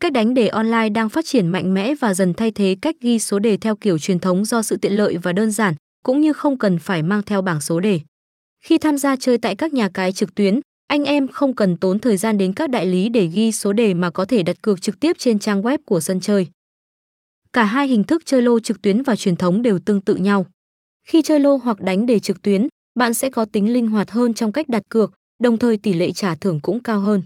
Cách đánh đề online đang phát triển mạnh mẽ và dần thay thế cách ghi số đề theo kiểu truyền thống do sự tiện lợi và đơn giản, cũng như không cần phải mang theo bảng số đề. Khi tham gia chơi tại các nhà cái trực tuyến, anh em không cần tốn thời gian đến các đại lý để ghi số đề mà có thể đặt cược trực tiếp trên trang web của sân chơi. Cả hai hình thức chơi lô trực tuyến và truyền thống đều tương tự nhau. Khi chơi lô hoặc đánh đề trực tuyến, bạn sẽ có tính linh hoạt hơn trong cách đặt cược, đồng thời tỷ lệ trả thưởng cũng cao hơn.